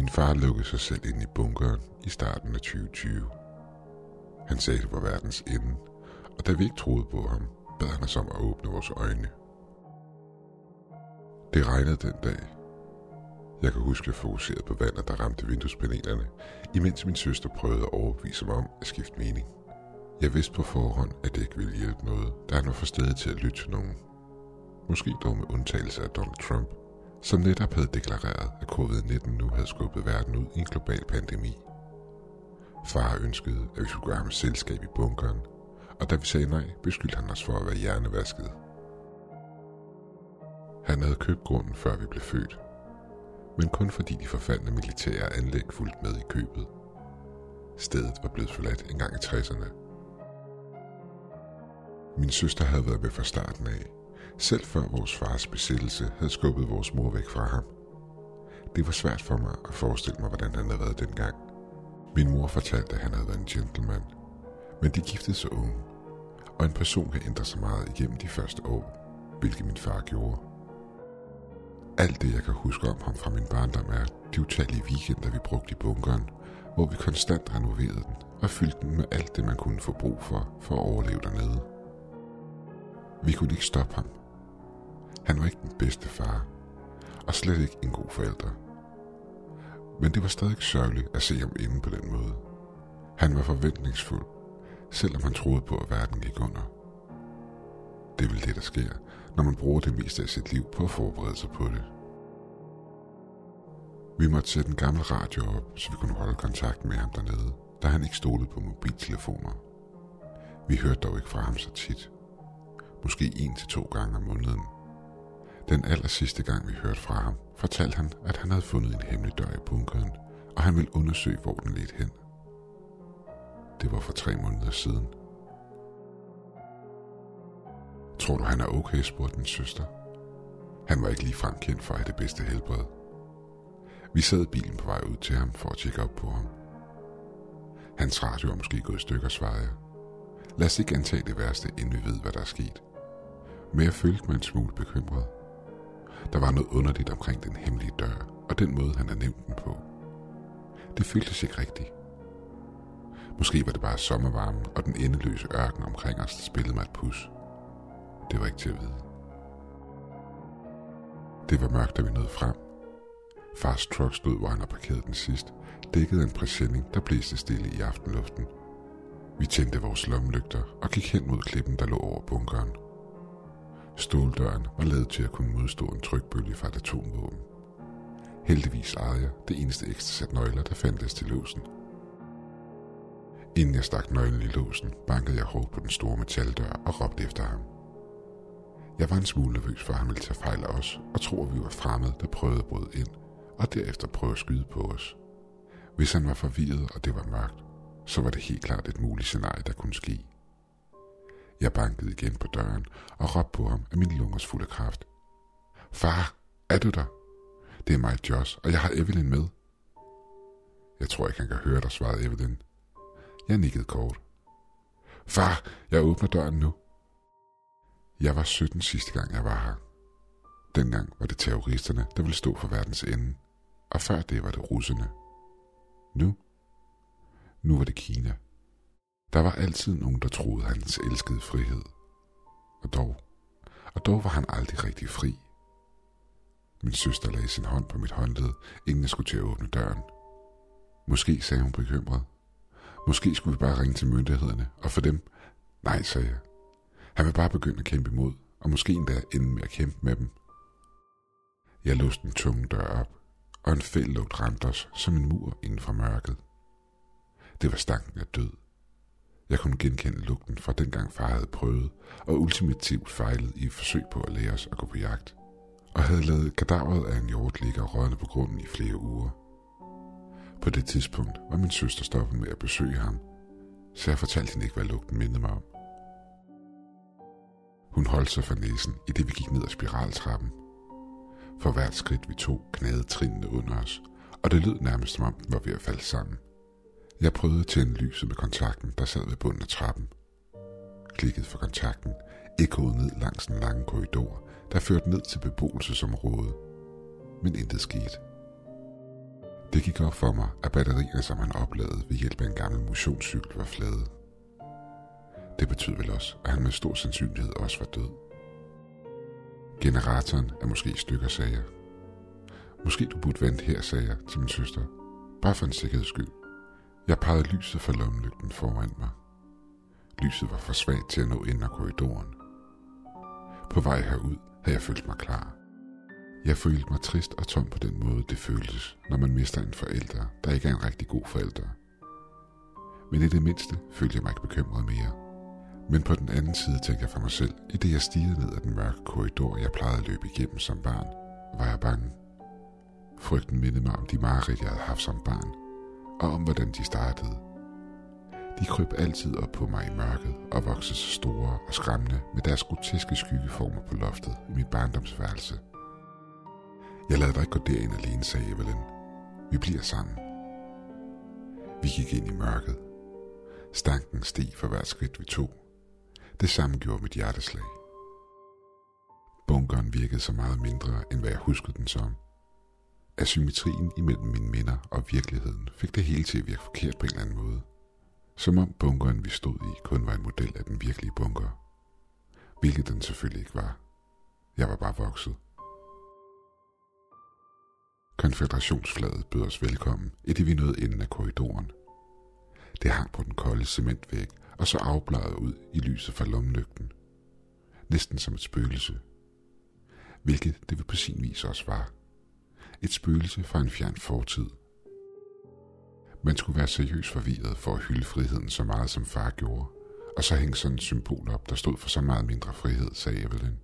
Min far lukkede sig selv ind i bunkeren i starten af 2020. Han sagde, det var verdens ende, og da vi ikke troede på ham, bad han os om at åbne vores øjne. Det regnede den dag. Jeg kan huske, at jeg fokuserede på vandet, der ramte vinduespanelerne, imens min søster prøvede at overbevise mig om at skifte mening. Jeg vidste på forhånd, at det ikke ville hjælpe noget, da han var for stedet til at lytte til nogen. Måske dog med undtagelse af Donald Trump, som netop havde deklareret, at covid-19 nu havde skubbet verden ud i en global pandemi. Far ønskede, at vi skulle gøre ham selskab i bunkeren, og da vi sagde nej, beskyldte han os for at være hjernevasket. Han havde købt grunden, før vi blev født, men kun fordi de forfaldne militære anlæg fulgte med i købet. Stedet var blevet forladt engang i 60'erne. Min søster havde været med fra starten af, selv før vores fars besættelse havde skubbet vores mor væk fra ham. Det var svært for mig at forestille mig, hvordan han havde været dengang. Min mor fortalte, at han havde været en gentleman, men de giftede sig unge, og en person kan ændre sig meget igennem de første år, hvilket min far gjorde. Alt det, jeg kan huske om ham fra min barndom, er de utallige weekender, vi brugte i bunkeren, hvor vi konstant renoverede den og fyldte den med alt det, man kunne få brug for, for at overleve dernede. Vi kunne ikke stoppe ham. Han var ikke den bedste far, og slet ikke en god forælder. Men det var stadig sørgeligt at se ham inde på den måde. Han var forventningsfuld, selvom han troede på, at verden gik under. Det er vel det, der sker, når man bruger det meste af sit liv på at forberede sig på det. Vi måtte sætte en gammel radio op, så vi kunne holde kontakt med ham dernede, da han ikke stolede på mobiltelefoner. Vi hørte dog ikke fra ham så tit. Måske en til to gange om måneden. Den aller sidste gang vi hørte fra ham, fortalte han, at han havde fundet en hemmelig dør i bunkeren, og han ville undersøge, hvor den ledte hen. Det var for tre måneder siden. Tror du, han er okay, spurgte min søster. Han var ikke lige frem kendt for at have det bedste helbred. Vi sad i bilen på vej ud til ham for at tjekke op på ham. Hans radio er måske gået i stykker, svarede jeg. Lad os ikke antage det værste, inden vi ved, hvad der er sket. Men jeg følte mig en smule bekymret. Der var noget underligt omkring den hemmelige dør, og den måde, han havde nævnt den på. Det føltes ikke rigtigt. Måske var det bare sommervarmen og den endeløse ørken omkring os, der spillede mig et pus. Det var ikke til at vide. Det var mørkt, da vi nåede frem. Fars truck stod, hvor han havde parkeret den sidst, dækket af en præsending, der blæste stille i aftenluften. Vi tændte vores lommelygter og gik hen mod klippen, der lå over bunkeren. Ståldøren var lavet til at kunne modstå en trykbølge fra et atomvåben. Heldigvis ejede jeg det eneste ekstra sæt nøgler, der fandtes til låsen. Inden jeg stak nøglen i låsen, bankede jeg hårdt på den store metaldør og råbte efter ham. Jeg var en smule nervøs for, at han ville tage fejl af os og tro, at vi var fremmede, der prøvede at bryde ind, og derefter prøve at skyde på os. Hvis han var forvirret, og det var mørkt, så var det helt klart et muligt scenarie, der kunne ske. Jeg bankede igen på døren og råbte på ham af min lungers fulde kraft. Far, er du der? Det er mig, Josh, og jeg har Evelyn med. Jeg tror ikke, han kan høre dig, svarede Evelyn. Jeg nikkede kort. Far, jeg åbner døren nu. Jeg var 17 sidste gang, jeg var her. Dengang var det terroristerne, der ville stå for verdens ende. Og før det var det russerne. Nu? Nu var det Kina. Der var altid nogen, der troede hans elskede frihed. Og dog, og dog var han aldrig rigtig fri. Min søster lagde sin hånd på mit håndled, inden jeg skulle til at åbne døren. Måske, sagde hun bekymret. Måske skulle vi bare ringe til myndighederne, og for dem... Nej, sagde jeg. Han vil bare begynde at kæmpe imod, og måske endda ende med at kæmpe med dem. Jeg låste den tunge dør op, og en fældlugt ramte os som en mur inden for mørket. Det var stanken af død. Jeg kunne genkende lugten fra dengang far havde prøvet, og ultimativt fejlet i et forsøg på at lære os at gå på jagt, og havde lavet kadaveret af en hjort ligge og rådne på grunden i flere uger. På det tidspunkt var min søster stoppet med at besøge ham, så jeg fortalte hende ikke, hvad lugten mindede mig om. Hun holdt sig for næsen, i det vi gik ned ad spiraltrappen. For hvert skridt vi tog, knagede trinene under os, og det lød nærmest som om den var ved at falde sammen. Jeg prøvede at tænde lyset med kontakten, der sad ved bunden af trappen. Klikket for kontakten, ekkoede ned langs den lange korridor, der førte ned til beboelsesområdet. Men intet skete. Det gik op for mig, at batterierne, som han opladede ved hjælp af en gammel motionscykel, var flade. Det betød vel også, at han med stor sandsynlighed også var død. Generatoren er måske i stykker, sagde jeg. Måske du burde vente her, sagde jeg til min søster. Bare for en sikkerheds skyld. Jeg pegede lyset fra lommelygten foran mig. Lyset var for svagt til at nå ind ad korridoren. På vej herud havde jeg følt mig klar. Jeg følte mig trist og tom på den måde, det føltes, når man mister en forælder, der ikke er en rigtig god forælder. Men i det mindste følte jeg mig ikke bekymret mere. Men på den anden side tænkte jeg for mig selv, i det jeg stigede ned ad den mørke korridor, jeg plejede at løbe igennem som barn, var jeg bange. Frygten mindede mig om de mareridt, jeg havde haft som barn, og om hvordan de startede. De kryb altid op på mig i mørket og voksede så store og skræmmende med deres groteske skyggeformer på loftet i mit barndomsværelse. Jeg lader dig ikke gå derind alene, sagde Evelyn. Vi bliver sammen. Vi gik ind i mørket. Stanken steg for hvert skridt vi tog. Det samme gjorde mit hjerteslag. Bunkeren virkede så meget mindre, end hvad jeg huskede den som. Asymmetrien imellem mine minder og virkeligheden fik det hele til at virke forkert på en eller anden måde. Som om bunkeren, vi stod i, kun var en model af den virkelige bunker. Hvilket den selvfølgelig ikke var. Jeg var bare vokset. Konfederationsflaget bød os velkommen, indtil vi nåede enden af korridoren. Det hang på den kolde cementvæg, og så afbladet ud i lyset fra lommelygten. Næsten som et spøgelse. Hvilket det ved på sin vis også var. Et spøgelse fra en fjern fortid. Man skulle være seriøst forvirret for at hylde friheden så meget som far gjorde, og så hænge sådan et symbol op, der stod for så meget mindre frihed, sagde Evelyn.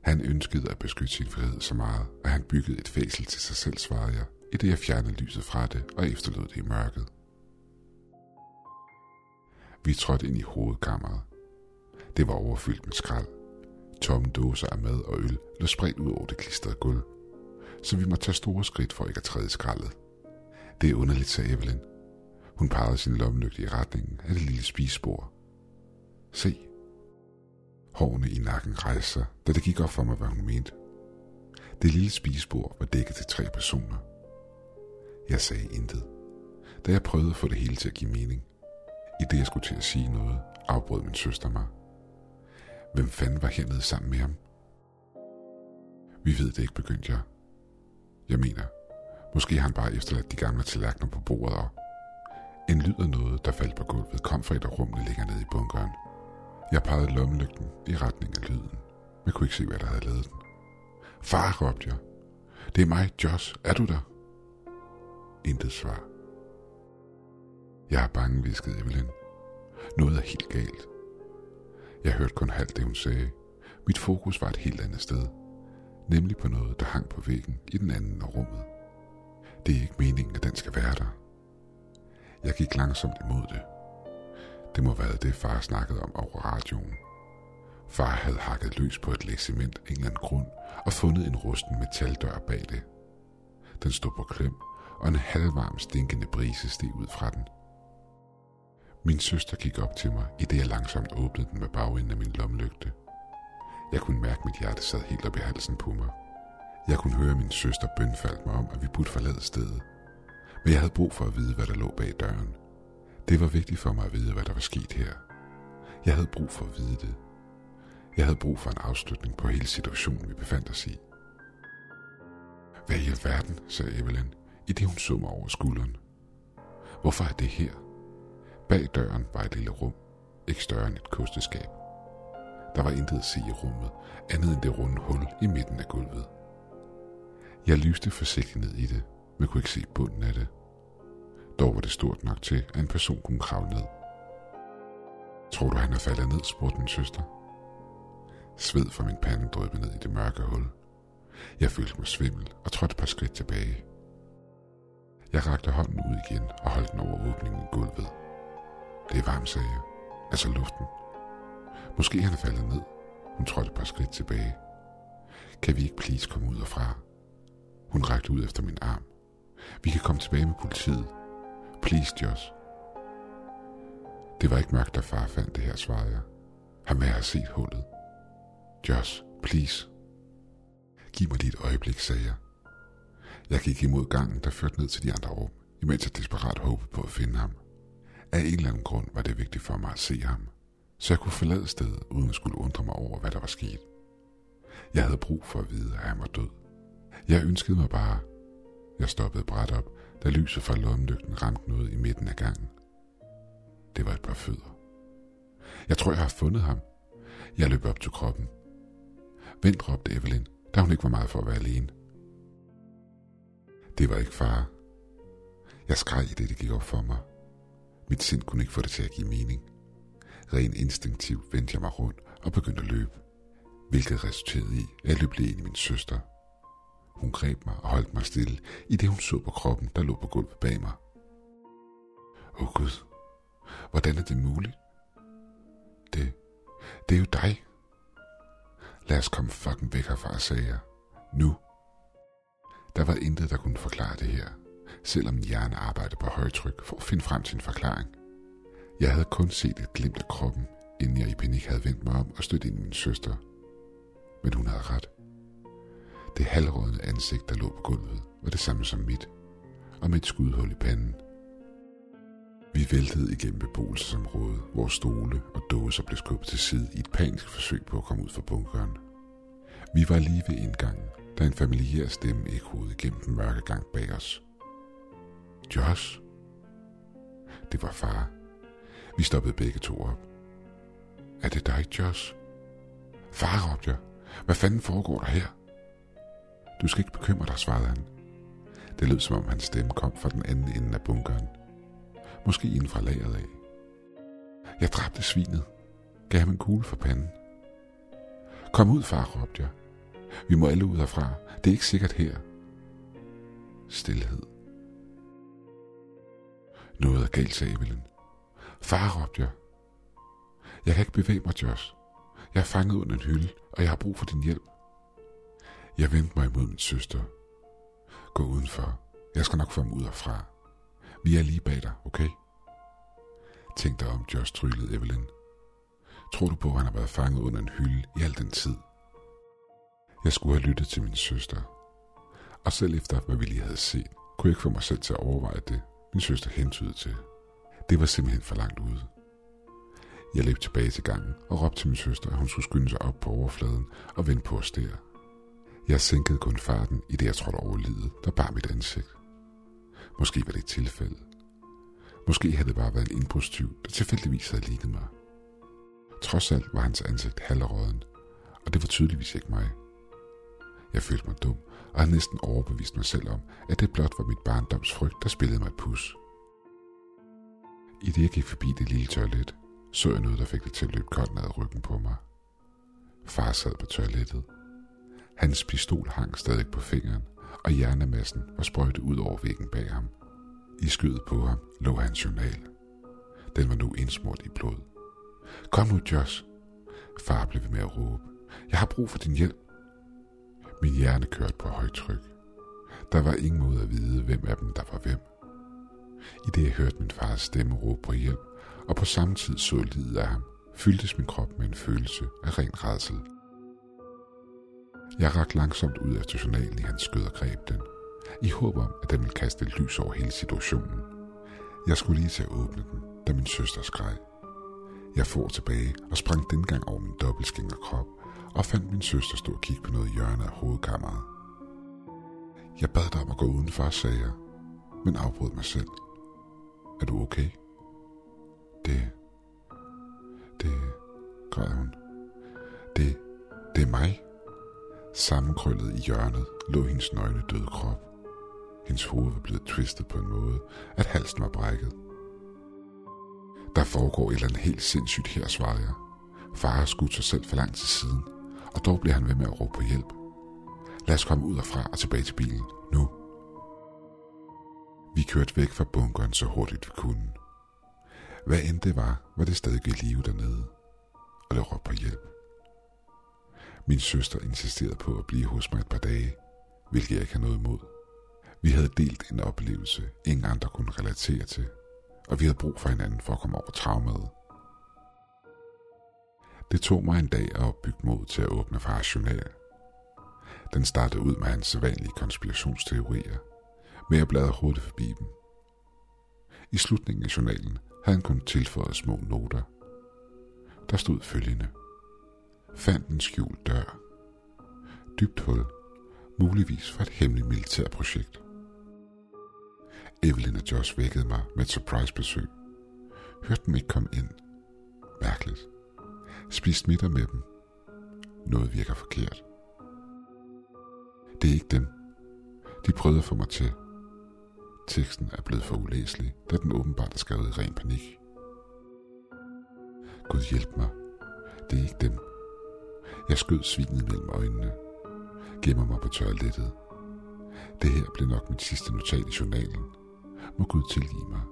Han ønskede at beskytte sin frihed så meget, at han byggede et fængsel til sig selv, svarede jeg, i det jeg fjernede lyset fra det og efterlod det i mørket. Vi trådte ind i hovedkammeret. Det var overfyldt med skrald. Tomme dåser af mad og øl lå spredt ud over det klistrede gulv, så vi må tage store skridt for ikke at træde skraldet. Det er underligt, sagde Evelyn. Hun pegede sin lommelygte i retningen af det lille spisbord. Se. Hårene i nakken rejste sig, da det gik op for mig, hvad hun mente. Det lille spisbord var dækket til tre personer. Jeg sagde intet, da jeg prøvede at få det hele til at give mening. I det jeg skulle til at sige noget, afbrød min søster mig. Hvem fanden var hernede sammen med ham? Vi ved det ikke, begyndte jeg. Jeg mener, måske har han bare efterladt de gamle tallerkener på bordet og... En lyd af noget, der faldt på gulvet, kom fra et af rummene længere nede i bunkeren. Jeg pegede lommelygten i retning af lyden, men kunne ikke se, hvad der havde lavet den. Far, råbte jeg. Det er mig, Josh. Er du der? Intet svar. Jeg er bange, viskede Evelyn. Noget er helt galt. Jeg hørte kun halvt det, hun sagde. Mit fokus var et helt andet sted. Nemlig på noget, der hang på væggen i den anden af rummet. Det er ikke meningen, at den skal være der. Jeg gik langsomt imod det. Det må være det, far snakkede om over radioen. Far havde hakket løs på et læg cement en eller anden grund og fundet en rusten metaldør bag det. Den stod på klem, og en halvvarm stinkende brise steg ud fra den – min søster gik op til mig, i det jeg langsomt åbnede den med bagenden af min lommelygte. Jeg kunne mærke, at mit hjerte sad helt op i halsen på mig. Jeg kunne høre min søster bønfaldt mig om, at vi burde forlade stedet. Men jeg havde brug for at vide, hvad der lå bag døren. Det var vigtigt for mig at vide, hvad der var sket her. Jeg havde brug for at vide det. Jeg havde brug for en afslutning på hele situationen, vi befandt os i. Hvad i alverden, sagde Evelyn, i det hun så mig over skulderen. Hvorfor er det her? Bag døren var et lille rum, ikke større end et kosteskab. Der var intet at se i rummet, andet end det runde hul i midten af gulvet. Jeg lyste forsigtigt ned i det, men kunne ikke se bunden af det. Dog var det stort nok til, at en person kunne kravle ned. Tror du, han er faldet ned, spurgte min søster. Sved fra min pande drøbte ned i det mørke hul. Jeg følte mig svimmel og trådte et par skridt tilbage. Jeg rakte hånden ud igen og holdt den over åbningen i gulvet. Det er varmt, sagde jeg. Altså luften. Måske han er faldet ned. Hun trådte et par skridt tilbage. Kan vi ikke please komme ud og fra? Hun rakte ud efter min arm. Vi kan komme tilbage med politiet. Please, Josh. Det var ikke mørkt, da far fandt det her, svarede jeg. Han vil have set hullet. Josh, please. Giv mig dit øjeblik, sagde jeg. Jeg gik imod gangen, der førte ned til de andre rum, imens jeg desperat håbede på at finde ham. Af en eller anden grund var det vigtigt for mig at se ham, så jeg kunne forlade stedet, uden at skulle undre mig over, hvad der var sket. Jeg havde brug for at vide, at han var død. Jeg ønskede mig bare. Jeg stoppede bræt op, da lyset fra lommelygten ramte noget i midten af gangen. Det var et par fødder. Jeg tror, jeg har fundet ham. Jeg løb op til kroppen. Vent, råbte Evelyn, da hun ikke var meget for at være alene. Det var ikke far. Jeg skreg i det, det gik op for mig. Mit sind kunne ikke få det til at give mening. Rent instinktivt vendte jeg mig rundt og begyndte at løbe, hvilket resulterede i, at jeg løb lige ind i min søster. Hun greb mig og holdt mig stille, i det hun så på kroppen, der lå på gulvet bag mig. Åh oh Gud, hvordan er det muligt? Det, det er jo dig. Lad os komme fucking væk herfra, sagde jeg. Nu. Der var intet, der kunne forklare det her, selvom min hjerne arbejdede på højtryk for at finde frem til en forklaring. Jeg havde kun set et glimt af kroppen, inden jeg i panik havde vendt mig om og stødt ind i min søster. Men hun havde ret. Det halvrådende ansigt, der lå på gulvet, var det samme som mit, og med et skudhul i panden. Vi væltede igennem beboelsesområdet, hvor stole og dåser blev skubbet til side i et panisk forsøg på at komme ud fra bunkeren. Vi var lige ved indgangen, da en familiær stemme ekkoede igennem den mørke gang bag os. Josh? Det var far. Vi stoppede begge to op. Er det dig, Josh? Far, råbte jeg. Hvad fanden foregår der her? Du skal ikke bekymre dig, svarede han. Det lød som om hans stemme kom fra den anden ende af bunkeren. Måske inden fra lageret af. Jeg dræbte svinet. Gav ham en kugle for panden. Kom ud, far, råbte jeg. Vi må alle ud herfra. Det er ikke sikkert her. Stilhed. Noget er galt, sagde Evelyn. Far, råbte jeg. Jeg kan ikke bevæge mig, Josh. Jeg er fanget under en hylde, og jeg har brug for din hjælp. Jeg vendte mig imod min søster. Gå udenfor. Jeg skal nok få ham ud herfra. Vi er lige bag dig, okay? Tænk dig om, Josh tryllede Evelyn. Tror du på, at han har været fanget under en hylde i al den tid? Jeg skulle have lyttet til min søster. Og selv efter, hvad vi lige havde set, kunne jeg ikke få mig selv til at overveje det, min søster hentydede til. Det var simpelthen for langt ude. Jeg løb tilbage til gangen og råbte til min søster, at hun skulle skynde sig op på overfladen og vende på os der. Jeg sænkede kun farten i det, jeg trådte over livet, der bar mit ansigt. Måske var det et tilfælde. Måske havde det bare været en indbrudstyv, der tilfældigvis havde lignet mig. Trods alt var hans ansigt halvråden, og det var tydeligvis ikke mig. Jeg følte mig dum, og havde næsten overbevist mig selv om, at det blot var mit barndoms frygt, der spillede mig et pus. I det jeg gik forbi det lille toilet, så jeg noget, der fik det til at løbe koldt ned ad ryggen på mig. Far sad på toilettet. Hans pistol hang stadig på fingeren, og hjernemassen var sprøjtet ud over væggen bag ham. I skødet på ham lå hans journal. Den var nu indsmurt i blod. Kom nu, Josh. Far blev ved med at råbe. Jeg har brug for din hjælp. Min hjerne kørte på højtryk. Der var ingen måde at vide, hvem af dem der var hvem. I det jeg hørte min fars stemme råbe på hjælp, og på samme tid så livet af ham, fyldtes min krop med en følelse af ren redsel. Jeg rakte langsomt ud efter journalen i hans skød og greb den, i håb om, at den ville kaste et lys over hele situationen. Jeg skulle lige til at åbne den, da min søster skreg. Jeg får tilbage og sprang dengang over min dobbeltskænger krop og fandt min søster stå og kigge på noget i hjørnet af hovedkammeret. Jeg bad dig om at gå udenfor, sagde jeg, men afbrød mig selv. Er du okay? Det... Det... græd hun. Det... Det er mig. Sammenkrøllet i hjørnet lå hendes nøgne døde krop. Hendes hoved var blevet twistet på en måde, at halsen var brækket. Der foregår et eller andet helt sindssygt her, svarede jeg. Far har skudt sig selv for langt til siden, og dog bliver han ved med at råbe på hjælp. Lad os komme ud herfra og tilbage til bilen, nu. Vi kørte væk fra bunkeren så hurtigt vi kunne. Hvad end det var, var det stadig i live dernede, og det råbte på hjælp. Min søster insisterede på at blive hos mig et par dage, hvilket jeg ikke havde noget imod. Vi havde delt en oplevelse, ingen andre kunne relatere til, og vi havde brug for hinanden for at komme over traumet. Det tog mig en dag at opbygge mod til at åbne fars journal. Den startede ud med hans sædvanlige konspirationsteorier, men jeg bladrede hurtigt forbi dem. I slutningen af journalen havde han kun tilføjet små noter. Der stod følgende. Fandt en skjult dør. Dybt hul. Muligvis for et hemmeligt militærprojekt. Evelyn og Josh vækkede mig med et surprise-besøg. Hørte dem ikke komme ind. Mærkeligt. Spiste middag med dem. Noget virker forkert. Det er ikke dem. De prøvede at få mig til. Teksten er blevet for ulæselig, da den åbenbart er skrevet i ren panik. Gud hjælp mig. Det er ikke dem. Jeg skød svinet mellem øjnene. Gemmer mig på toilettet. Det her blev nok mit sidste notat i journalen. Må Gud tilgive mig.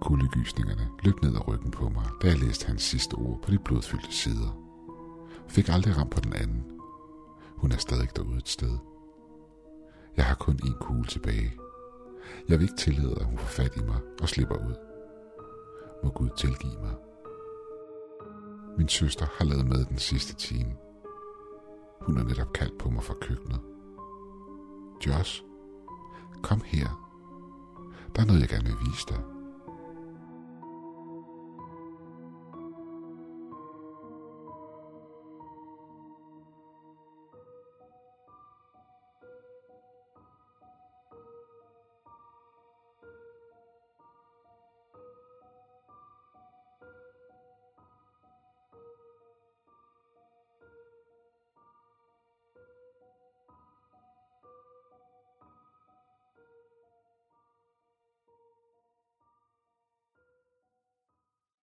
Kuldegysningerne løb ned ad ryggen på mig, da jeg læste hans sidste ord på de blodfyldte sider. Fik aldrig ramt på den anden. Hun er stadig derude et sted. Jeg har kun en kugle tilbage. Jeg vil ikke tillade, at hun får fat i mig og slipper ud. Må Gud tilgive mig. Min søster har lavet mad den sidste time. Hun har netop kaldt på mig fra køkkenet. Josh, kom her. Der er noget, jeg gerne vil vise dig.